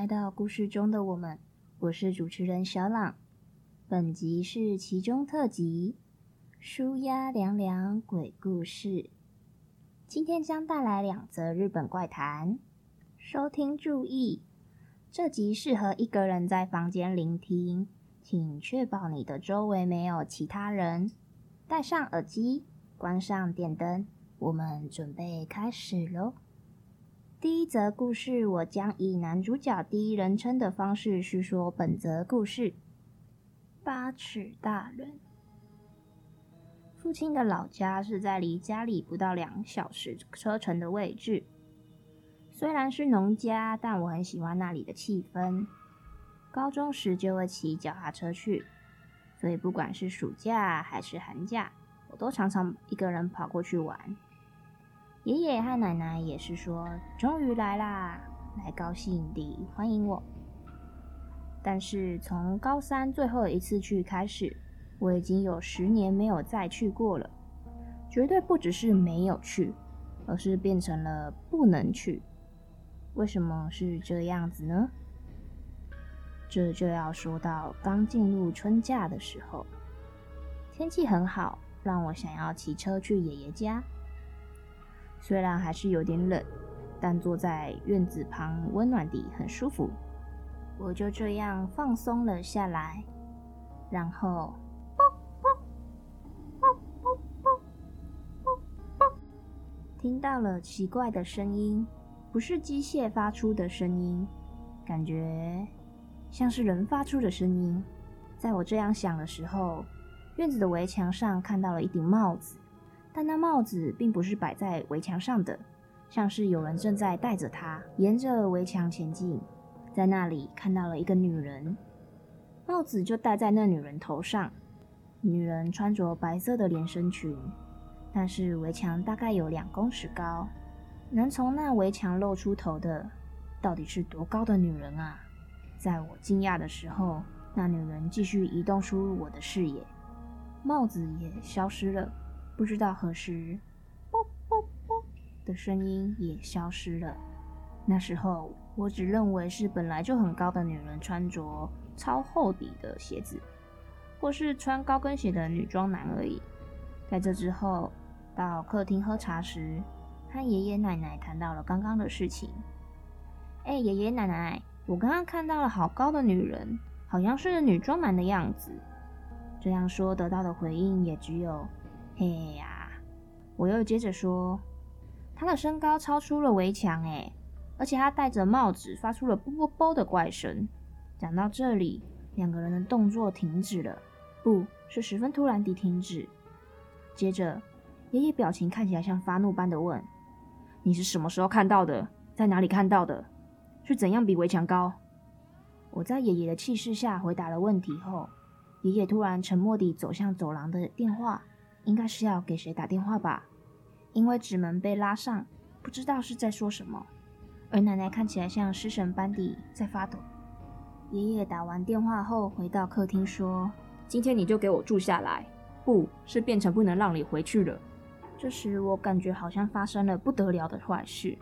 来到故事中的我们，我是主持人小朗。本集是其中特辑，舒压凉凉鬼故事。今天将带来两则日本怪谈，收听注意，这集适合一个人在房间聆听，请确保你的周围没有其他人，戴上耳机，关上电灯，我们准备开始喽。第一则故事，我将以男主角第一人称的方式叙说本则故事。八尺大人，父亲的老家是在离家里不到两小时车程的位置。虽然是农家，但我很喜欢那里的气氛。高中时就会骑脚踏车去，所以不管是暑假还是寒假，我都常常一个人跑过去玩。爷爷和奶奶也是说：“终于来啦，来高兴地欢迎我。”但是从高三最后一次去开始，我已经有十年没有再去过了。绝对不只是没有去，而是变成了不能去。为什么是这样子呢？这就要说到刚进入春假的时候，天气很好，让我想要骑车去爷爷家。虽然还是有点冷，但坐在院子旁温暖地很舒服。我就这样放松了下来，然后，听到了奇怪的声音，不是机械发出的声音，感觉像是人发出的声音。在我这样想的时候，院子的围墙上看到了一顶帽子。但那帽子并不是摆在围墙上的，像是有人正在戴着它，沿着围墙前进。在那里看到了一个女人，帽子就戴在那女人头上。女人穿着白色的连身裙，但是围墙大概有两公尺高，能从那围墙露出头的，到底是多高的女人啊？在我惊讶的时候，那女人继续移动出入我的视野，帽子也消失了。不知道何时，啵啵啵的声音也消失了。那时候，我只认为是本来就很高的女人穿着超厚底的鞋子，或是穿高跟鞋的女装男而已。在这之后，到客厅喝茶时，和爷爷奶奶谈到了刚刚的事情。哎，爷爷奶奶，我刚刚看到了好高的女人，好像是女装男的样子。这样说得到的回应也只有。嘿呀！我又接着说，他的身高超出了围墙，诶，而且他戴着帽子，发出了啵啵啵的怪声。讲到这里，两个人的动作停止了，不是十分突然地停止。接着，爷爷表情看起来像发怒般的问：“你是什么时候看到的？在哪里看到的？是怎样比围墙高？”我在爷爷的气势下回答了问题后，爷爷突然沉默地走向走廊的电话。应该是要给谁打电话吧？因为纸门被拉上，不知道是在说什么。而奶奶看起来像失神般地在发抖。爷爷打完电话后回到客厅说：“今天你就给我住下来，不是变成不能让你回去了。”这时我感觉好像发生了不得了的坏事，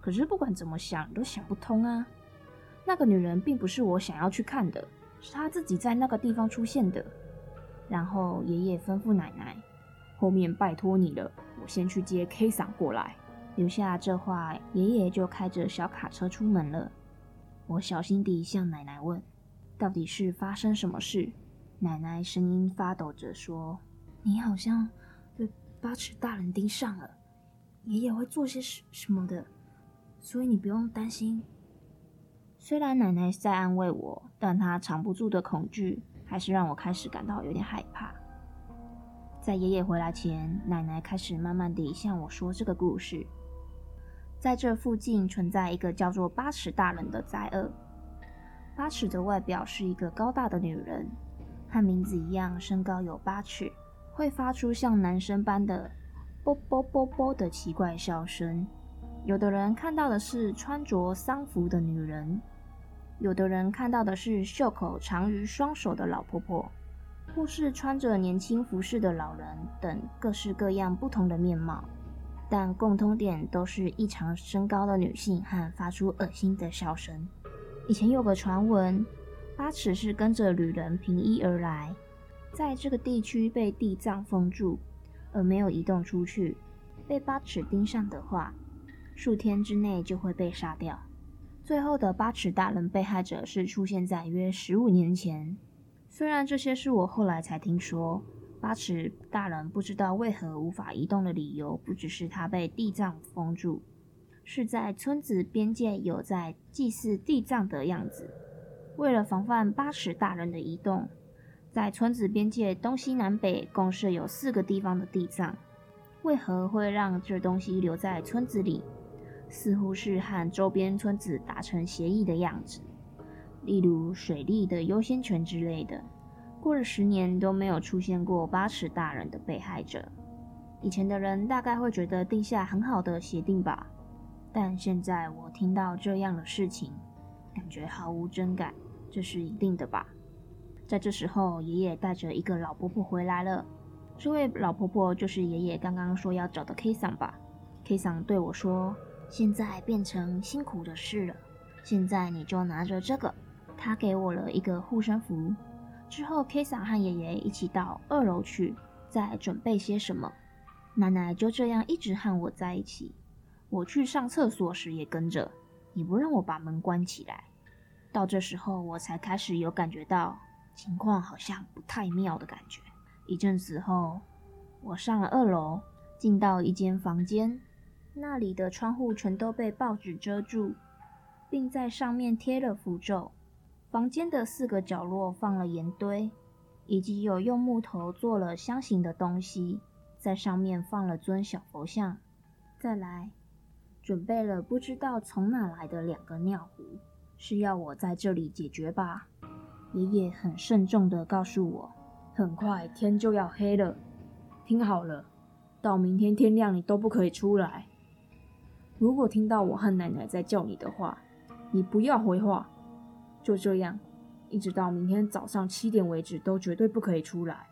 可是不管怎么想都想不通啊。那个女人并不是我想要去看的，是她自己在那个地方出现的。然后爷爷吩咐奶奶：“后面拜托你了，我先去接 K 桑过来。”留下这话，爷爷就开着小卡车出门了。我小心地向奶奶问：“到底是发生什么事？”奶奶声音发抖着说：“你好像被八尺大人盯上了，爷爷会做些什什么的，所以你不用担心。”虽然奶奶在安慰我，但她藏不住的恐惧。还是让我开始感到有点害怕。在爷爷回来前，奶奶开始慢慢地向我说这个故事。在这附近存在一个叫做八尺大人的灾厄。八尺的外表是一个高大的女人，和名字一样，身高有八尺，会发出像男生般的“啵啵啵啵”的奇怪笑声。有的人看到的是穿着丧服的女人。有的人看到的是袖口长于双手的老婆婆，或是穿着年轻服饰的老人等各式各样不同的面貌，但共通点都是异常身高的女性和发出恶心的笑声。以前有个传闻，八尺是跟着旅人平移而来，在这个地区被地藏封住，而没有移动出去。被八尺盯上的话，数天之内就会被杀掉。最后的八尺大人被害者是出现在约十五年前。虽然这些是我后来才听说，八尺大人不知道为何无法移动的理由，不只是他被地藏封住，是在村子边界有在祭祀地藏的样子。为了防范八尺大人的移动，在村子边界东西南北共设有四个地方的地藏。为何会让这东西留在村子里？似乎是和周边村子达成协议的样子，例如水利的优先权之类的。过了十年都没有出现过八尺大人的被害者，以前的人大概会觉得定下很好的协定吧。但现在我听到这样的事情，感觉毫无真感，这是一定的吧？在这时候，爷爷带着一个老婆婆回来了。这位老婆婆就是爷爷刚刚说要找的 K 桑吧？K 桑对我说：“现在变成辛苦的事了，现在你就拿着这个。”他给我了一个护身符。之后，K 桑和爷爷一起到二楼去，再准备些什么。奶奶就这样一直和我在一起。我去上厕所时也跟着，也不让我把门关起来。到这时候，我才开始有感觉到情况好像不太妙的感觉。一阵子后，我上了二楼，进到一间房间，那里的窗户全都被报纸遮住，并在上面贴了符咒。房间的四个角落放了盐堆，以及有用木头做了箱型的东西，在上面放了尊小佛像。再来，准备了不知道从哪来的两个尿壶，是要我在这里解决吧？爷爷很慎重地告诉我。很快天就要黑了，听好了，到明天天亮你都不可以出来。如果听到我和奶奶在叫你的话，你不要回话。就这样，一直到明天早上七点为止，都绝对不可以出来。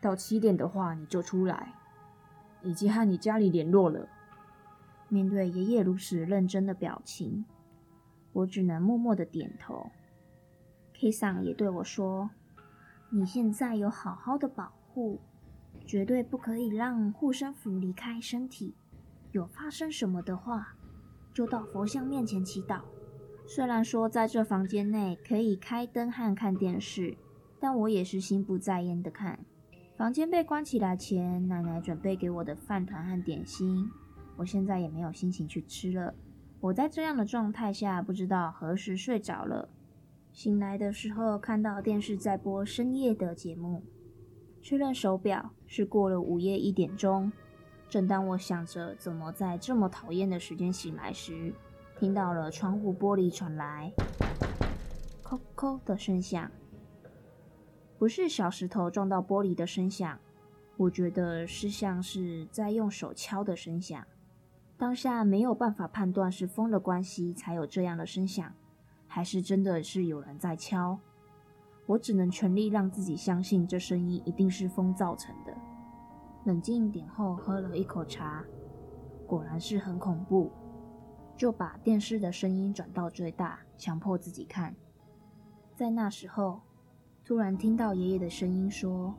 到七点的话，你就出来，已经和你家里联络了。面对爷爷如此认真的表情，我只能默默的点头。K 桑也对我说。你现在有好好的保护，绝对不可以让护身符离开身体。有发生什么的话，就到佛像面前祈祷。虽然说在这房间内可以开灯和看电视，但我也是心不在焉的看。房间被关起来前，奶奶准备给我的饭团和点心，我现在也没有心情去吃了。我在这样的状态下，不知道何时睡着了。醒来的时候，看到电视在播深夜的节目，确认手表是过了午夜一点钟。正当我想着怎么在这么讨厌的时间醒来时，听到了窗户玻璃传来“叩叩”的声响，不是小石头撞到玻璃的声响，我觉得是像是在用手敲的声响。当下没有办法判断是风的关系才有这样的声响。还是真的是有人在敲，我只能全力让自己相信这声音一定是风造成的。冷静一点后，喝了一口茶，果然是很恐怖，就把电视的声音转到最大，强迫自己看。在那时候，突然听到爷爷的声音说：“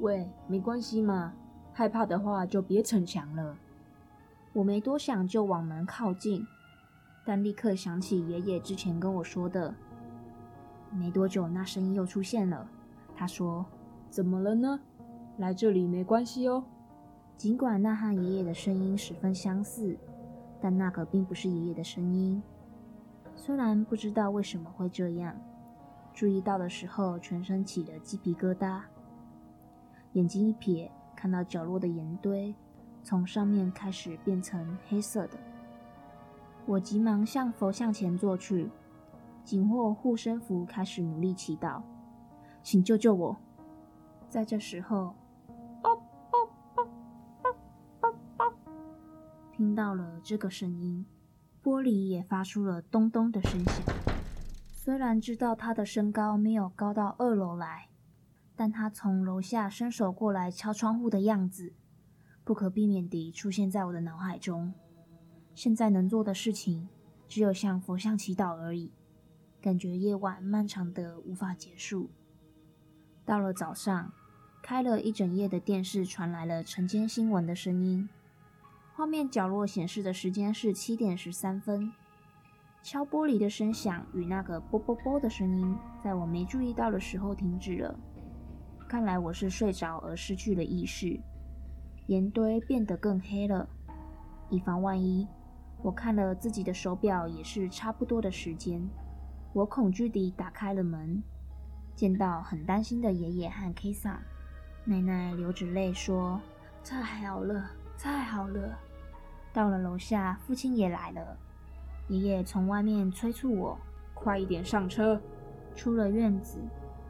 喂，没关系嘛，害怕的话就别逞强了。”我没多想，就往门靠近。但立刻想起爷爷之前跟我说的，没多久那声音又出现了。他说：“怎么了呢？来这里没关系哦。”尽管那和爷爷的声音十分相似，但那个并不是爷爷的声音。虽然不知道为什么会这样，注意到的时候全身起了鸡皮疙瘩，眼睛一瞥，看到角落的盐堆从上面开始变成黑色的。我急忙向佛像前坐去，紧握护身符，开始努力祈祷，请救救我！在这时候，听到了这个声音，玻璃也发出了咚咚的声响。虽然知道他的身高没有高到二楼来，但他从楼下伸手过来敲窗户的样子，不可避免地出现在我的脑海中。现在能做的事情，只有向佛像祈祷而已。感觉夜晚漫长得无法结束。到了早上，开了一整夜的电视传来了晨间新闻的声音，画面角落显示的时间是七点十三分。敲玻璃的声响与那个啵啵啵的声音，在我没注意到的时候停止了。看来我是睡着而失去了意识。盐堆变得更黑了，以防万一，我看了自己的手表，也是差不多的时间。我恐惧地打开了门，见到很担心的爷爷和 Kisa。奶奶流着泪说：“太好了，太好了。”到了楼下，父亲也来了。爷爷从外面催促我：“快一点上车。”出了院子，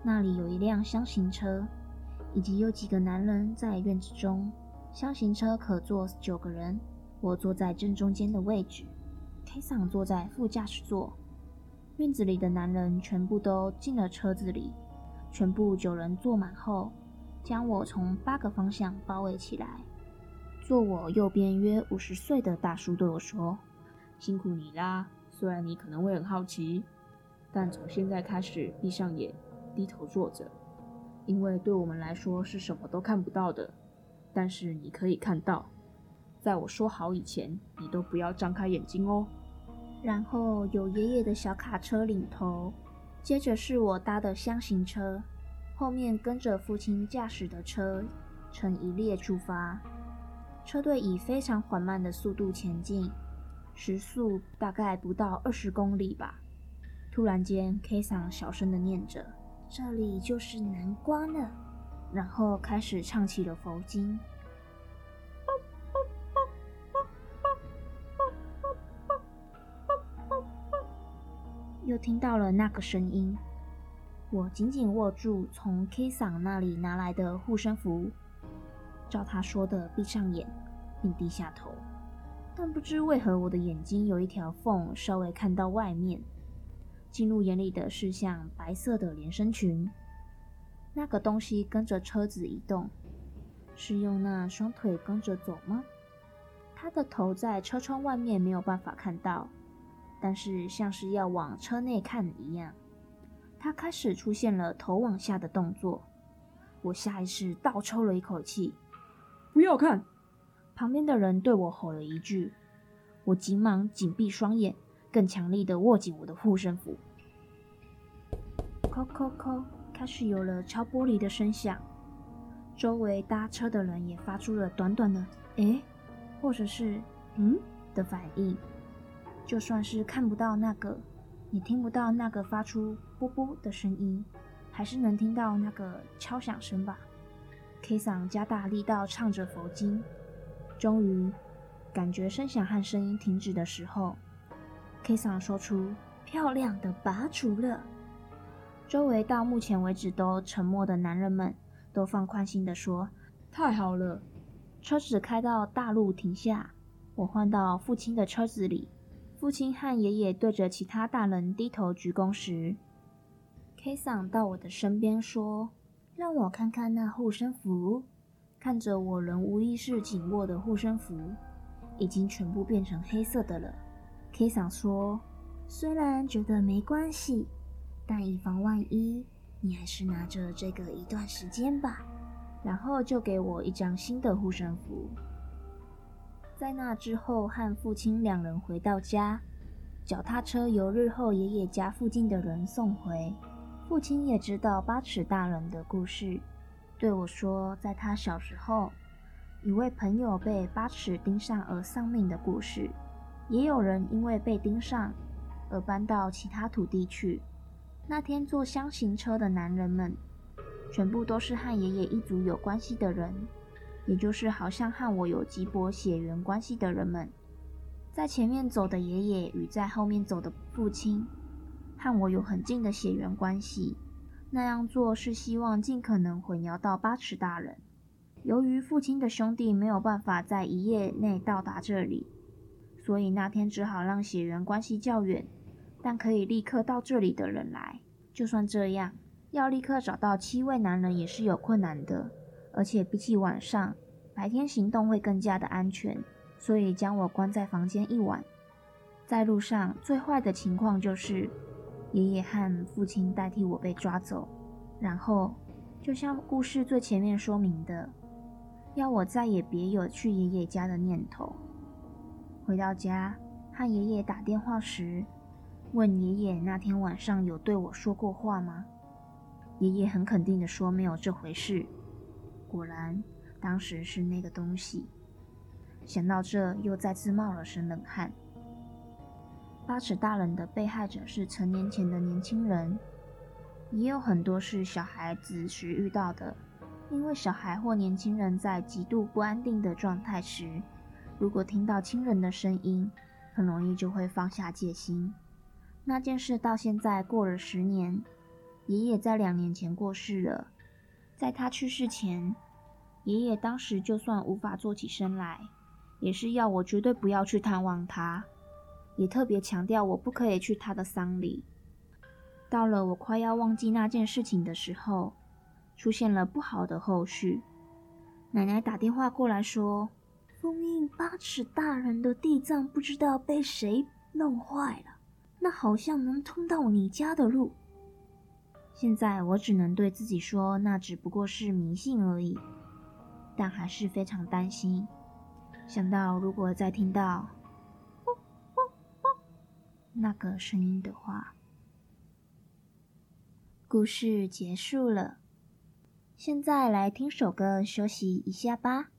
那里有一辆厢型车，以及有几个男人在院子中。厢型车可坐九个人，我坐在正中间的位置，K 桑坐在副驾驶座。院子里的男人全部都进了车子里，全部九人坐满后，将我从八个方向包围起来。坐我右边约五十岁的大叔对我说：“辛苦你啦，虽然你可能会很好奇，但从现在开始闭上眼，低头坐着，因为对我们来说是什么都看不到的。”但是你可以看到，在我说好以前，你都不要张开眼睛哦。然后有爷爷的小卡车领头，接着是我搭的厢型车，后面跟着父亲驾驶的车，成一列出发。车队以非常缓慢的速度前进，时速大概不到二十公里吧。突然间，K 桑小声的念着：“这里就是南关了。”然后开始唱起了佛经，又听到了那个声音。我紧紧握住从 K 桑那里拿来的护身符，照他说的闭上眼，并低下头。但不知为何，我的眼睛有一条缝，稍微看到外面。进入眼里的是像白色的连身裙。那个东西跟着车子移动，是用那双腿跟着走吗？他的头在车窗外面没有办法看到，但是像是要往车内看一样。他开始出现了头往下的动作，我下意识倒抽了一口气。不要看！旁边的人对我吼了一句，我急忙紧闭双眼，更强力的握紧我的护身符。扣扣扣。开始有了敲玻璃的声响，周围搭车的人也发出了短短的“诶”或者是“嗯”的反应。就算是看不到那个，也听不到那个发出“啵啵”的声音，还是能听到那个敲响声吧？K 桑加大力道唱着佛经，终于感觉声响和声音停止的时候，K 桑说出：“漂亮的拔除了。”周围到目前为止都沉默的男人们都放宽心地说：“太好了！”车子开到大路停下，我换到父亲的车子里。父亲和爷爷对着其他大人低头鞠躬时，K 桑到我的身边说：“让我看看那护身符。”看着我仍无意识紧握的护身符，已经全部变成黑色的了。K 桑说：“虽然觉得没关系。”但以防万一，你还是拿着这个一段时间吧。然后就给我一张新的护身符。在那之后，和父亲两人回到家，脚踏车由日后爷爷家附近的人送回。父亲也知道八尺大人的故事，对我说，在他小时候，一位朋友被八尺盯上而丧命的故事，也有人因为被盯上而搬到其他土地去。那天坐箱型车的男人们，全部都是和爷爷一族有关系的人，也就是好像和我有极薄血缘关系的人们。在前面走的爷爷与在后面走的父亲，和我有很近的血缘关系。那样做是希望尽可能混淆到八尺大人。由于父亲的兄弟没有办法在一夜内到达这里，所以那天只好让血缘关系较远。但可以立刻到这里的人来，就算这样，要立刻找到七位男人也是有困难的。而且比起晚上，白天行动会更加的安全，所以将我关在房间一晚。在路上，最坏的情况就是爷爷和父亲代替我被抓走，然后就像故事最前面说明的，要我再也别有去爷爷家的念头。回到家，和爷爷打电话时，问爷爷那天晚上有对我说过话吗？爷爷很肯定地说没有这回事。果然，当时是那个东西。想到这，又再次冒了身冷汗。八尺大人的被害者是成年前的年轻人，也有很多是小孩子时遇到的。因为小孩或年轻人在极度不安定的状态时，如果听到亲人的声音，很容易就会放下戒心。那件事到现在过了十年，爷爷在两年前过世了。在他去世前，爷爷当时就算无法坐起身来。也是要我绝对不要去探望他，也特别强调我不可以去他的丧礼。到了我快要忘记那件事情的时候，出现了不好的后续。奶奶打电话过来说，封印八尺大人的地藏不知道被谁弄坏了，那好像能通到你家的路。现在我只能对自己说，那只不过是迷信而已，但还是非常担心。想到如果再听到“”那个声音的话，故事结束了。现在来听首歌休息一下吧。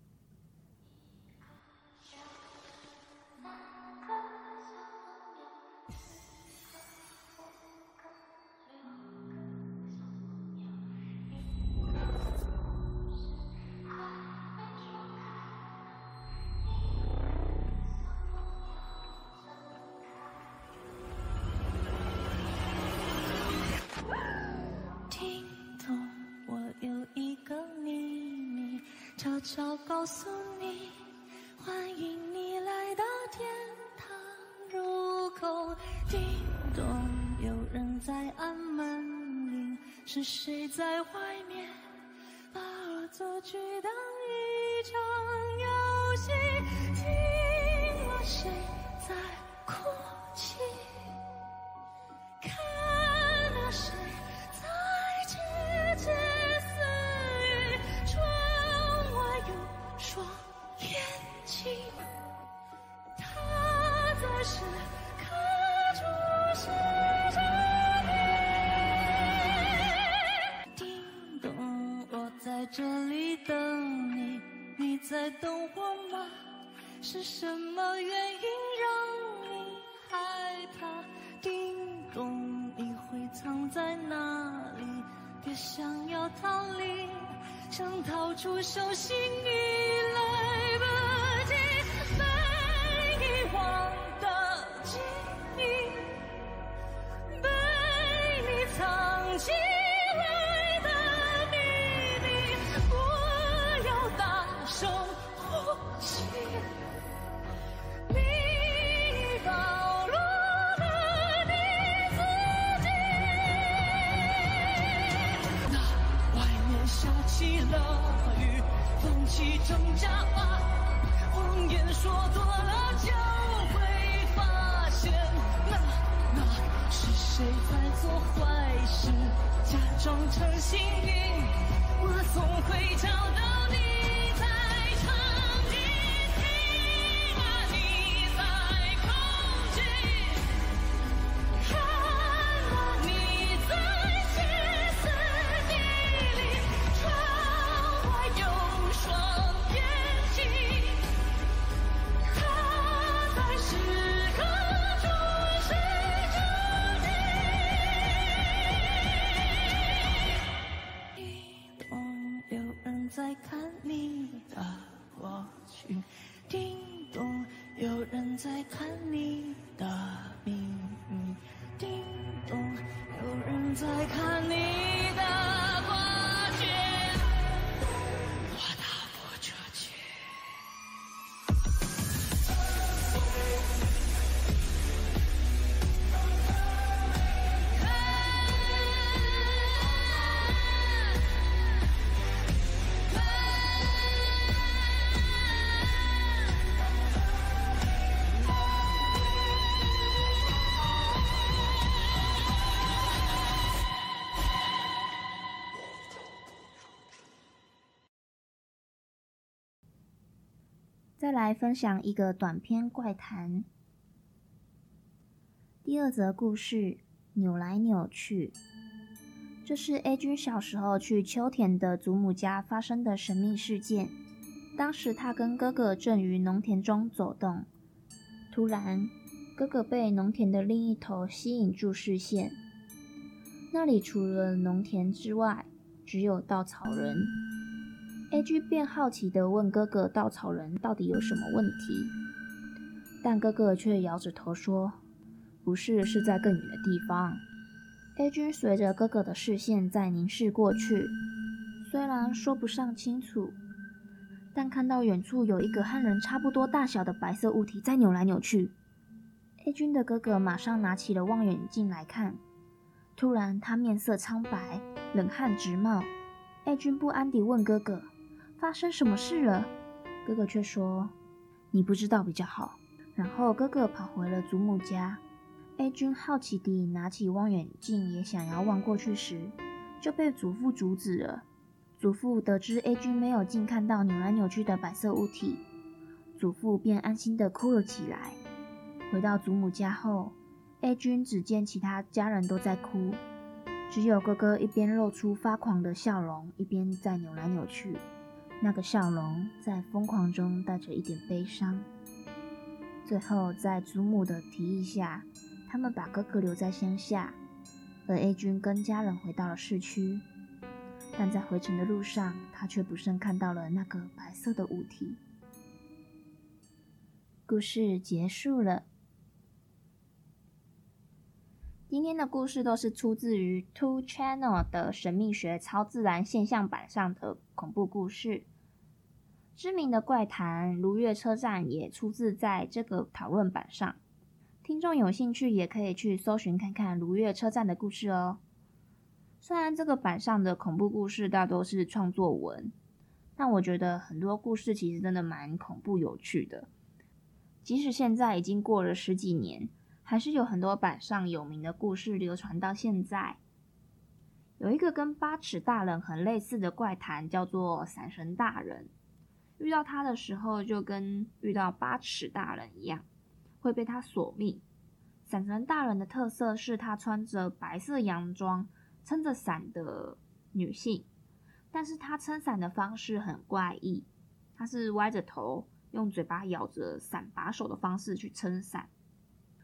悄悄告诉你，欢迎你来到天堂入口。叮咚，有人在按门铃，是谁在外面把恶作剧当一场游戏？听了谁在懂我吗是什么原因让你害怕？叮咚，你会藏在哪里？别想要逃离，想逃出手心已来不挣扎吧，谎言说多了就会发现，那那是谁在做坏事，假装成幸运，我总会找到你。再看再来分享一个短篇怪谈。第二则故事：扭来扭去。这是 A 君小时候去秋田的祖母家发生的神秘事件。当时他跟哥哥正于农田中走动，突然，哥哥被农田的另一头吸引住视线。那里除了农田之外，只有稻草人。A 君便好奇地问哥哥：“稻草人到底有什么问题？”但哥哥却摇着头说：“不是，是在更远的地方。”A 君随着哥哥的视线在凝视过去，虽然说不上清楚，但看到远处有一个和人差不多大小的白色物体在扭来扭去。A 君的哥哥马上拿起了望远镜来看，突然他面色苍白，冷汗直冒。A 君不安地问哥哥。发生什么事了？哥哥却说：“你不知道比较好。”然后哥哥跑回了祖母家。A 君好奇地拿起望远镜，也想要望过去时，就被祖父阻止了。祖父得知 A 君没有近看到扭来扭去的白色物体，祖父便安心地哭了起来。回到祖母家后，A 君只见其他家人都在哭，只有哥哥一边露出发狂的笑容，一边在扭来扭去。那个笑容在疯狂中带着一点悲伤。最后，在祖母的提议下，他们把哥哥留在乡下，而 A 君跟家人回到了市区。但在回程的路上，他却不慎看到了那个白色的物体。故事结束了。今天的故事都是出自于 Two Channel 的神秘学超自然现象版上的恐怖故事。知名的怪谈《如月车站》也出自在这个讨论版上。听众有兴趣也可以去搜寻看看《如月车站》的故事哦。虽然这个版上的恐怖故事大多是创作文，但我觉得很多故事其实真的蛮恐怖有趣的。即使现在已经过了十几年。还是有很多版上有名的故事流传到现在。有一个跟八尺大人很类似的怪谈，叫做伞神大人。遇到他的时候，就跟遇到八尺大人一样，会被他索命。伞神大人的特色是他穿着白色洋装，撑着伞的女性，但是他撑伞的方式很怪异，他是歪着头，用嘴巴咬着伞把手的方式去撑伞。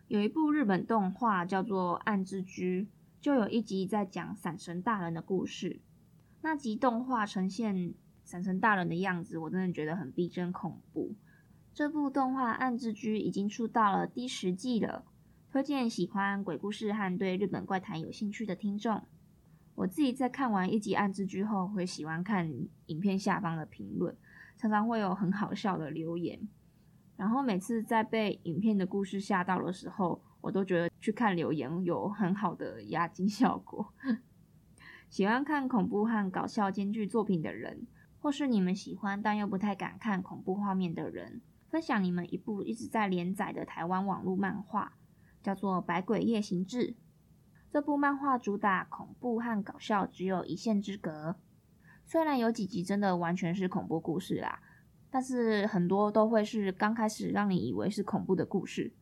有一部日本动画叫做《暗之居》，就有一集在讲伞神大人的故事。那集动画呈现伞神大人的样子，我真的觉得很逼真恐怖。这部动画《暗之居》已经出到了第十季了，推荐喜欢鬼故事和对日本怪谈有兴趣的听众。我自己在看完一集《暗之居》后，会喜欢看影片下方的评论，常常会有很好笑的留言。然后每次在被影片的故事吓到的时候，我都觉得去看留言有很好的压惊效果。喜欢看恐怖和搞笑兼具作品的人，或是你们喜欢但又不太敢看恐怖画面的人，分享你们一部一直在连载的台湾网络漫画，叫做《百鬼夜行志》。这部漫画主打恐怖和搞笑只有一线之隔，虽然有几集真的完全是恐怖故事啦。但是很多都会是刚开始让你以为是恐怖的故事，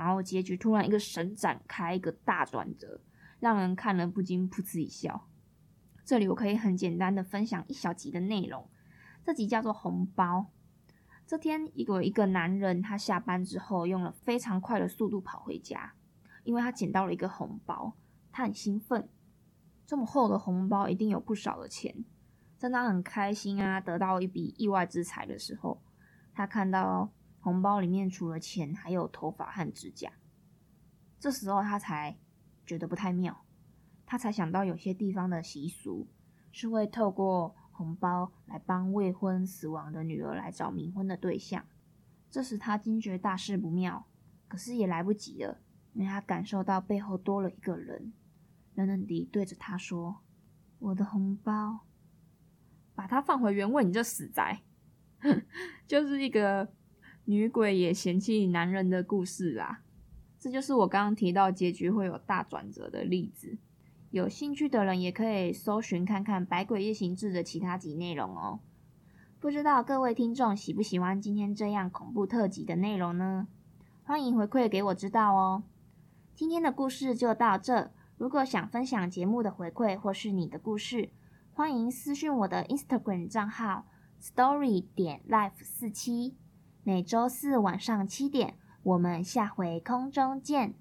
然后结局突然一个神展开，一个大转折，让人看了不禁噗嗤一笑。这里我可以很简单的分享一小集的内容。这集叫做红包。这天，有一个男人，他下班之后用了非常快的速度跑回家，因为他捡到了一个红包，他很兴奋。这么厚的红包一定有不少的钱。正当很开心啊，得到一笔意外之财的时候，他看到红包里面除了钱，还有头发和指甲。这时候他才觉得不太妙，他才想到有些地方的习俗是会透过红包来帮未婚死亡的女儿来找冥婚的对象。这时他惊觉大事不妙，可是也来不及了，因为他感受到背后多了一个人，冷冷地对着他说：“我的红包。”把它放回原位，你这死宅，就是一个女鬼也嫌弃男人的故事啦。这就是我刚刚提到结局会有大转折的例子。有兴趣的人也可以搜寻看看《百鬼夜行志》的其他集内容哦。不知道各位听众喜不喜欢今天这样恐怖特辑的内容呢？欢迎回馈给我知道哦。今天的故事就到这。如果想分享节目的回馈或是你的故事，欢迎私讯我的 Instagram 账号 story 点 life 四七。每周四晚上七点，我们下回空中见。